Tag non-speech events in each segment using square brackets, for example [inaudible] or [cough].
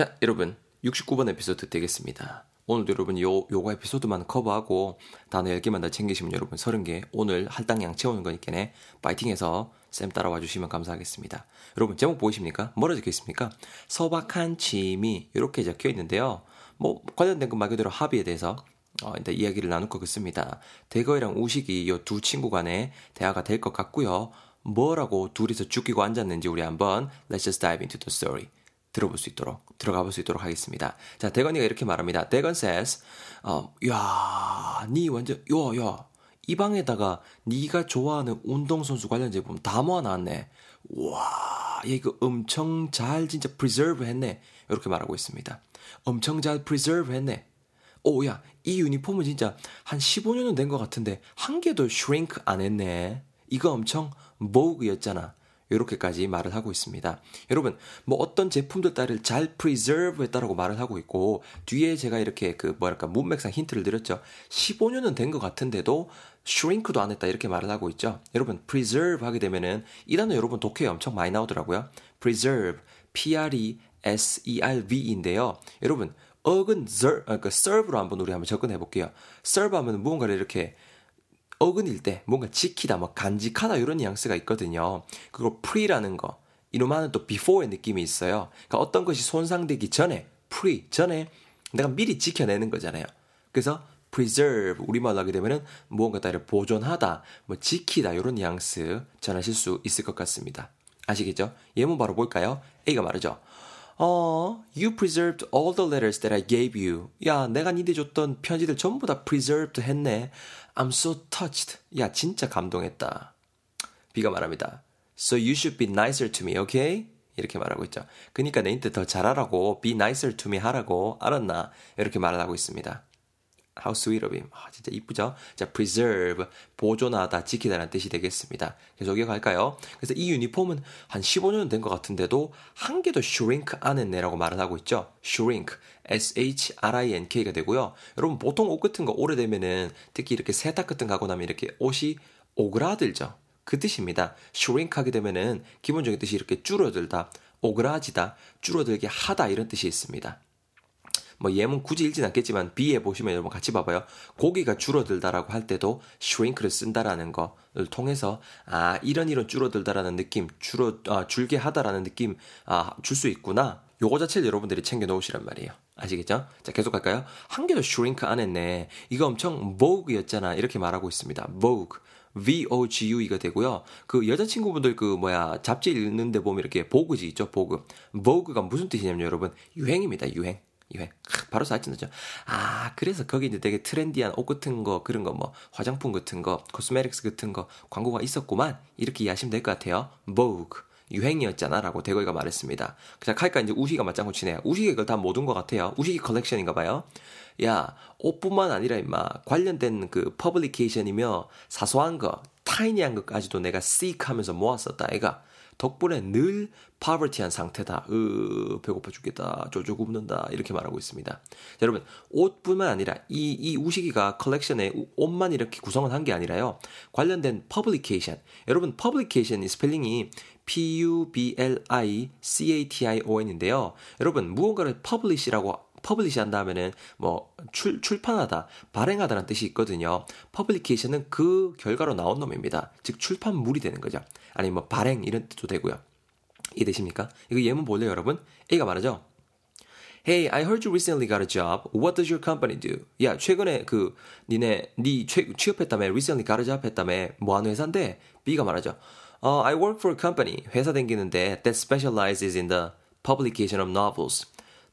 자, 여러분 69번 에피소드 되겠습니다. 오늘도 여러분 요 요거 에피소드만 커버하고 단어 10개만 더 챙기시면 여러분 30개 오늘 할당량 채우는 거니까네 파이팅해서 쌤 따라와 주시면 감사하겠습니다. 여러분 제목 보이십니까? 뭐라 적혀 있습니까? 소박한 취미 이렇게 적혀 있는데요. 뭐 관련된 것말 그대로 합의에 대해서 어, 일단 이야기를 나눌 것 같습니다. 대거이랑 우식이 이 두 친구 간의 대화가 될 것 같고요. 뭐라고 둘이서 죽이고 앉았는지 우리 한번 Let's just dive into the story. 들어볼 수 있도록 들어가 볼 수 있도록 하겠습니다. 자, 대건이가 이렇게 말합니다. 대건 says, 어, 야, 니 완전 야, 야. 이 방에다가 네가 좋아하는 운동선수 관련 제품 다 모아놨네. 와, 얘 이거 엄청 잘 진짜 preserve 했네. 이렇게 말하고 있습니다. 엄청 잘 preserve 했네. 오, 야, 이 유니폼은 진짜 한 15년은 된 것 같은데 한 개도 shrink 안 했네. 이거 엄청 vogue였잖아. 이렇게까지 말을 하고 있습니다. 여러분, 뭐 어떤 제품들 따를 잘 preserve 했다라고 말을 하고 있고, 뒤에 제가 이렇게 그 뭐랄까, 문맥상 힌트를 드렸죠. 15년은 된 것 같은데도 shrink도 안 했다 이렇게 말을 하고 있죠. 여러분, preserve 하게 되면은 이 단어 여러분 독해에 엄청 많이 나오더라고요. preserve, P-R-E-S-E-R-V인데요. 여러분, 어근 ser, 그러니까 serve로 한번 우리 한번 접근해 볼게요. serve 하면 무언가를 이렇게 어근일 때 뭔가 지키다, 뭐 간직하다 이런 뉘앙스가 있거든요. 그리고 pre라는 거 이놈 하는 또 before의 느낌이 있어요. 그러니까 어떤 것이 손상되기 전에 pre 전에 내가 미리 지켜내는 거잖아요. 그래서 preserve 우리말로 하게 되면은 무언가 따를 보존하다, 뭐 지키다 이런 뉘앙스 전하실 수 있을 것 같습니다. 아시겠죠? 예문 바로 볼까요? A가 말하죠. 어, you preserved all the letters that I gave you. 야, 내가 니한테 줬던 편지들 전부 다 preserved 했네. I'm so touched. 야, 진짜 감동했다. B가 말합니다. So you should be nicer to me, okay? 이렇게 말하고 있죠. 그러니까 내한테 더 잘하라고, be nicer to me 하라고, 알았나? 이렇게 말을 하고 있습니다. How sweet of him. 아, 진짜 이쁘죠? 자, preserve, 보존하다, 지키다라는 뜻이 되겠습니다. 계속 이어갈까요? 그래서 이 유니폼은 한 15년 된 것 같은데도 한 개도 shrink 안 했네라고 말을 하고 있죠. shrink, s-h-r-i-n-k가 되고요. 여러분 보통 옷 같은 거 오래되면은 특히 이렇게 세탁 같은 거 하고 나면 이렇게 옷이 오그라들죠. 그 뜻입니다. shrink 하게 되면은 기본적인 뜻이 이렇게 줄어들다, 오그라지다, 줄어들게 하다 이런 뜻이 있습니다. 뭐 예문 굳이 읽진 않겠지만 B에 보시면 여러분 같이 봐봐요. 고기가 줄어들다라고 할 때도 shrink를 쓴다라는 거를 통해서 아 이런 이런 줄어들다라는 느낌, 줄어 아, 줄게 하다라는 느낌 아, 줄 수 있구나. 요거 자체를 여러분들이 챙겨 놓으시란 말이에요. 아시겠죠? 자, 계속 갈까요? 한 개도 shrink 안 했네. 이거 엄청 vogue였잖아. 이렇게 말하고 있습니다. vogue. V-O-G-U가 되고요. 그 여자친구분들 그 뭐야 잡지 읽는데 보면 이렇게 보그지 있죠, 보그. vogue가 무슨 뜻이냐면 여러분 유행입니다, 유행. 유행. 바로 사진이죠. 아, 그래서 거기 이제 되게 트렌디한 옷 같은 거, 그런 거, 뭐, 화장품 같은 거, 코스메틱스 같은 거, 광고가 있었구만. 이렇게 이해하시면 될 것 같아요. Vogue. 유행이었잖아. 라고 대거이가 말했습니다. 자, 하니까 이제 우식이가 맞장구 치네요. 우식이 그걸 다 모은 것 같아요. 우식이 컬렉션인가 봐요. 야, 옷뿐만 아니라 임마, 관련된 그 publication이며 사소한 거, tiny한 것까지도 내가 seek 하면서 모았었다. 애가. 덕분에 늘 poverty한 상태다. 으, 배고파 죽겠다. 쫄쫄 굶는다. 이렇게 말하고 있습니다. 자, 여러분, 옷뿐만 아니라 이, 이 우식이가 컬렉션에 옷만 이렇게 구성을 한 게 아니라요. 관련된 publication. 여러분, publication 이 스펠링이 P-U-B-L-I-C-A-T-I-O-N인데요. 여러분, 무언가를 publish라고 publish 한다면은 뭐 출, 출판하다, 발행하다라는 뜻이 있거든요. publication은 그 결과로 나온 놈입니다. 즉 출판물이 되는 거죠. 아니 뭐 발행 이런 뜻도 되고요. 이해되십니까? 이거 예문 볼래요, 여러분? A가 말하죠. Hey, I heard you recently got a job. What does your company do? 야, 최근에 그 니네 니 취, 취업했다며, recently got a job 했다며, 뭐 하는 회사인데? B가 말하죠. Uh, I work for a company. 회사 댕기는데 that specializes in the publication of novels.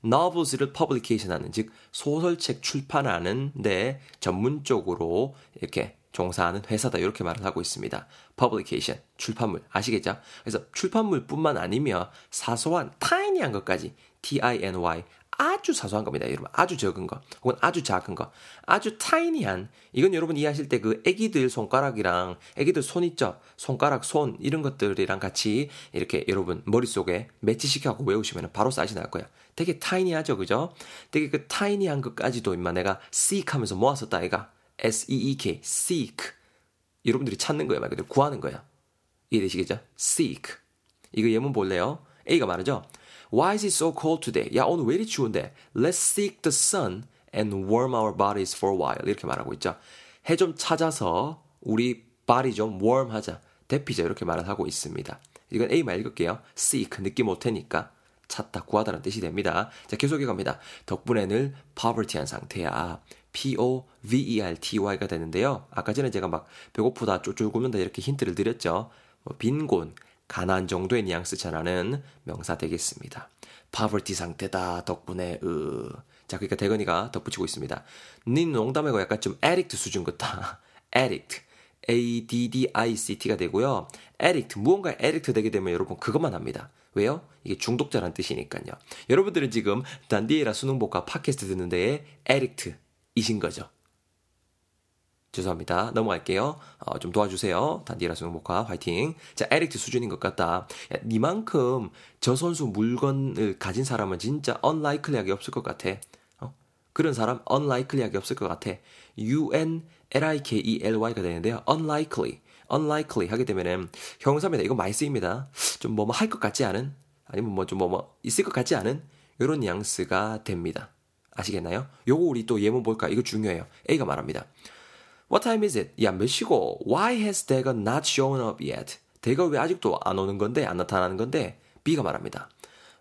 novels를 publication 하는, 즉, 소설책 출판하는데 전문적으로 이렇게 종사하는 회사다. 이렇게 말을 하고 있습니다. publication, 출판물. 아시겠죠? 그래서 출판물뿐만 아니며 사소한, tiny한 것까지, t-i-n-y, 아주 사소한 겁니다. 여러분. 아주 적은 거. 혹은 아주 작은 거. 아주 타이니한. 이건 여러분 이해하실 때 그 애기들 손가락이랑 애기들 손 있죠? 손가락, 손, 이런 것들이랑 같이 이렇게 여러분 머릿속에 매치시켜갖고 외우시면 바로 사지 날 거예요. 되게 타이니하죠. 그죠? 되게 그 타이니한 것까지도 임마 내가 seek 하면서 모았었다. 애가. S-E-E-K. seek. 여러분들이 찾는 거예요. 말 그대로 구하는 거예요. 이해되시겠죠? seek. 이거 예문 볼래요? A가 말하죠. Why is it so cold today? 야, 오늘 왜 이리 추운데? Let's seek the sun and warm our bodies for a while. 이렇게 말하고 있죠. 해 좀 찾아서 우리 body 좀 warm 하자. 대피자 이렇게 말을 하고 있습니다. 이건 A만 읽을게요. seek 느낌 못하니까 찾다 구하다는 뜻이 됩니다. 자, 계속해 갑니다. 덕분에 늘 poverty한 상태야. P-O-V-E-R-T-Y가 되는데요. 아까 전에 제가 막 배고프다, 쫄쫄 굶는다 이렇게 힌트를 드렸죠. 뭐 빈곤, 가난 정도의 뉘앙스 전하는 명사 되겠습니다. poverty 상태다, 덕분에, 으. 자, 그러니까 대건이가 덧붙이고 있습니다. 닌 농담이고 약간 좀 addict 수준 같다. [laughs] addict. A-D-D-I-C-T가 되고요. addict, 무언가에 addict 되게 되면 여러분 그것만 합니다. 왜요? 이게 중독자란 뜻이니까요. 여러분들은 지금 단디에라 수능복과 팟캐스트 듣는데 addict 이신 거죠. 죄송합니다. 넘어갈게요. 어, 좀 도와주세요. 단디라 수능복화 화이팅. 자, 에릭트 수준인 것 같다. 야, 니만큼 저 선수 물건을 가진 사람은 진짜 unlikely하게 없을 것 같아. 어? 그런 사람 unlikely하게 없을 것 같아. U-N-L-I-K-E-L-Y가 되는데요. unlikely. unlikely 하게 되면은 형사입니다. 이거 많이 쓰입니다. 좀 뭐뭐 할 것 같지 않은 아니면 뭐 좀 뭐뭐 있을 것 같지 않은 이런 뉘앙스가 됩니다. 아시겠나요? 요거 우리 또 예문 볼까? 이거 중요해요. A가 말합니다. What time is it? 야, 몇 시고? Why has Dagon not shown up yet? 대가 왜 아직도 안 오는 건데, 안 나타나는 건데? B가 말합니다.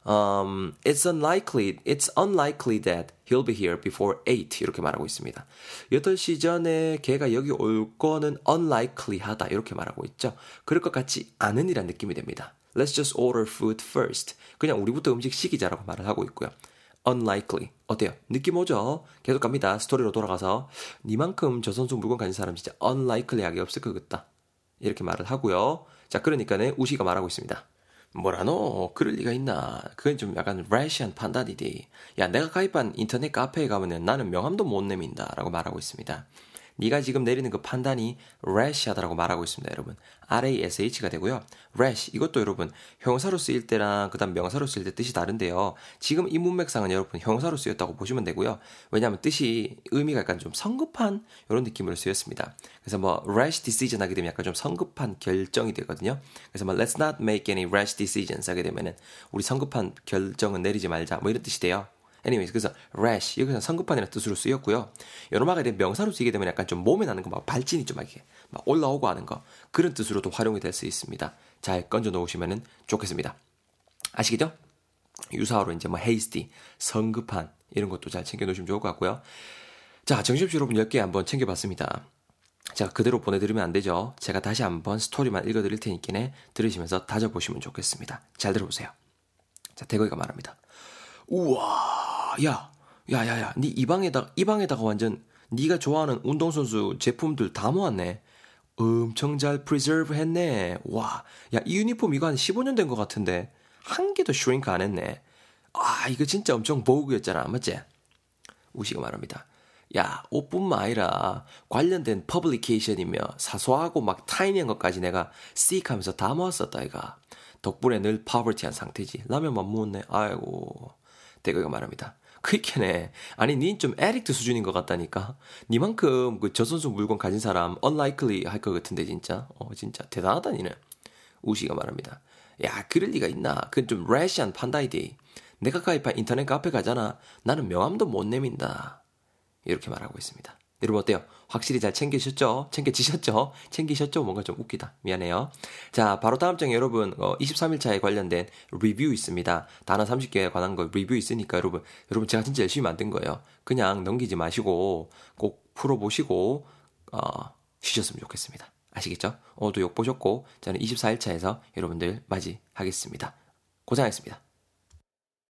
Um, it's unlikely, it's unlikely that he'll be here before 8. 이렇게 말하고 있습니다. 8시 전에 걔가 여기 올 거는 unlikely 하다. 이렇게 말하고 있죠. 그럴 것 같지 않은 이란 느낌이 됩니다. Let's just order food first. 그냥 우리부터 음식 시키자라고 말을 하고 있고요. Unlikely. 어때요? 느낌 오죠? 계속 갑니다. 스토리로 돌아가서 니만큼 저 선수 물건 가진 사람 진짜 unlikely하게 없을 것 같다. 이렇게 말을 하고요. 자, 그러니까는 우시가 말하고 있습니다. 뭐라노? 그럴 리가 있나? 그건 좀 약간 rational 판단이디. 야, 내가 가입한 인터넷 카페에 가면은 나는 명함도 못 내민다. 라고 말하고 있습니다. 네가 지금 내리는 그 판단이 rash하다라고 말하고 있습니다, 여러분. R-A-S-H가 되고요. rash 이것도 여러분 형사로 쓰일 때랑 그다음 명사로 쓰일 때 뜻이 다른데요. 지금 이 문맥상은 여러분 형사로 쓰였다고 보시면 되고요. 왜냐하면 뜻이 의미가 약간 좀 성급한 이런 느낌으로 쓰였습니다. 그래서 뭐 rash decision 하게 되면 약간 좀 성급한 결정이 되거든요. 그래서 뭐 let's not make any rash decisions 하게 되면은 우리 성급한 결정은 내리지 말자 뭐 이런 뜻이 돼요. Anyways, 그래서 rash, 여기서 성급한이라는 뜻으로 쓰였고요. 여러마가 이제 명사로 쓰이게 되면 약간 좀 몸에 나는 거, 막 발진이 좀 이렇게 막 올라오고 하는 거, 그런 뜻으로도 활용이 될 수 있습니다. 잘 건져 놓으시면 좋겠습니다. 아시겠죠? 유사어로 이제 뭐 hasty, 성급한, 이런 것도 잘 챙겨 놓으시면 좋을 것 같고요. 자, 정신없이 여러분 10개 한번 챙겨봤습니다. 제가 그대로 보내드리면 안 되죠. 제가 다시 한번 스토리만 읽어드릴 테니까 들으시면서 다져보시면 좋겠습니다. 잘 들어보세요. 자, 대거이가 말합니다. 우와, 야, 야, 야, 야, 니 이 방에다가, 이 방에다가 완전 니가 좋아하는 운동선수 제품들 다 모았네. 엄청 잘 preserve 했네. 와, 야, 이 유니폼 이거 한 15년 된 것 같은데, 한 개도 shrink 안 했네. 아, 이거 진짜 엄청 vogue였잖아. 맞지? 우시가 말합니다. 야, 옷뿐만 아니라 관련된 publication이며 사소하고 막 tiny한 것까지 내가 seek 하면서 다 모았었다, 이가. 덕분에 늘 poverty한 상태지. 라면만 먹었네. 아이고. 대거가 말합니다. 그렇게네. 아니, 닌 좀 addict 수준인 것 같다니까. 니만큼 그 저 선수 물건 가진 사람 unlikely 할 것 같은데, 진짜. 어, 진짜. 대단하다, 니는. 우시가 말합니다. 야, 그럴 리가 있나. 그건 좀 rash한 판단이디. 내가 가입한 인터넷 카페 가잖아. 나는 명함도 못 내민다. 이렇게 말하고 있습니다. 여러분 어때요? 확실히 잘 챙기셨죠? 챙겨지셨죠? 챙기셨죠? 뭔가 좀 웃기다. 미안해요. 자, 바로 다음 장에 여러분, 어, 23일차에 관련된 리뷰 있습니다. 단어 30개에 관한 거 리뷰 있으니까 여러분, 여러분 제가 진짜 열심히 만든 거예요. 그냥 넘기지 마시고 꼭 풀어보시고, 어, 쉬셨으면 좋겠습니다. 아시겠죠? 오늘도 욕 보셨고, 저는 24일차에서 여러분들 맞이하겠습니다. 고생하셨습니다.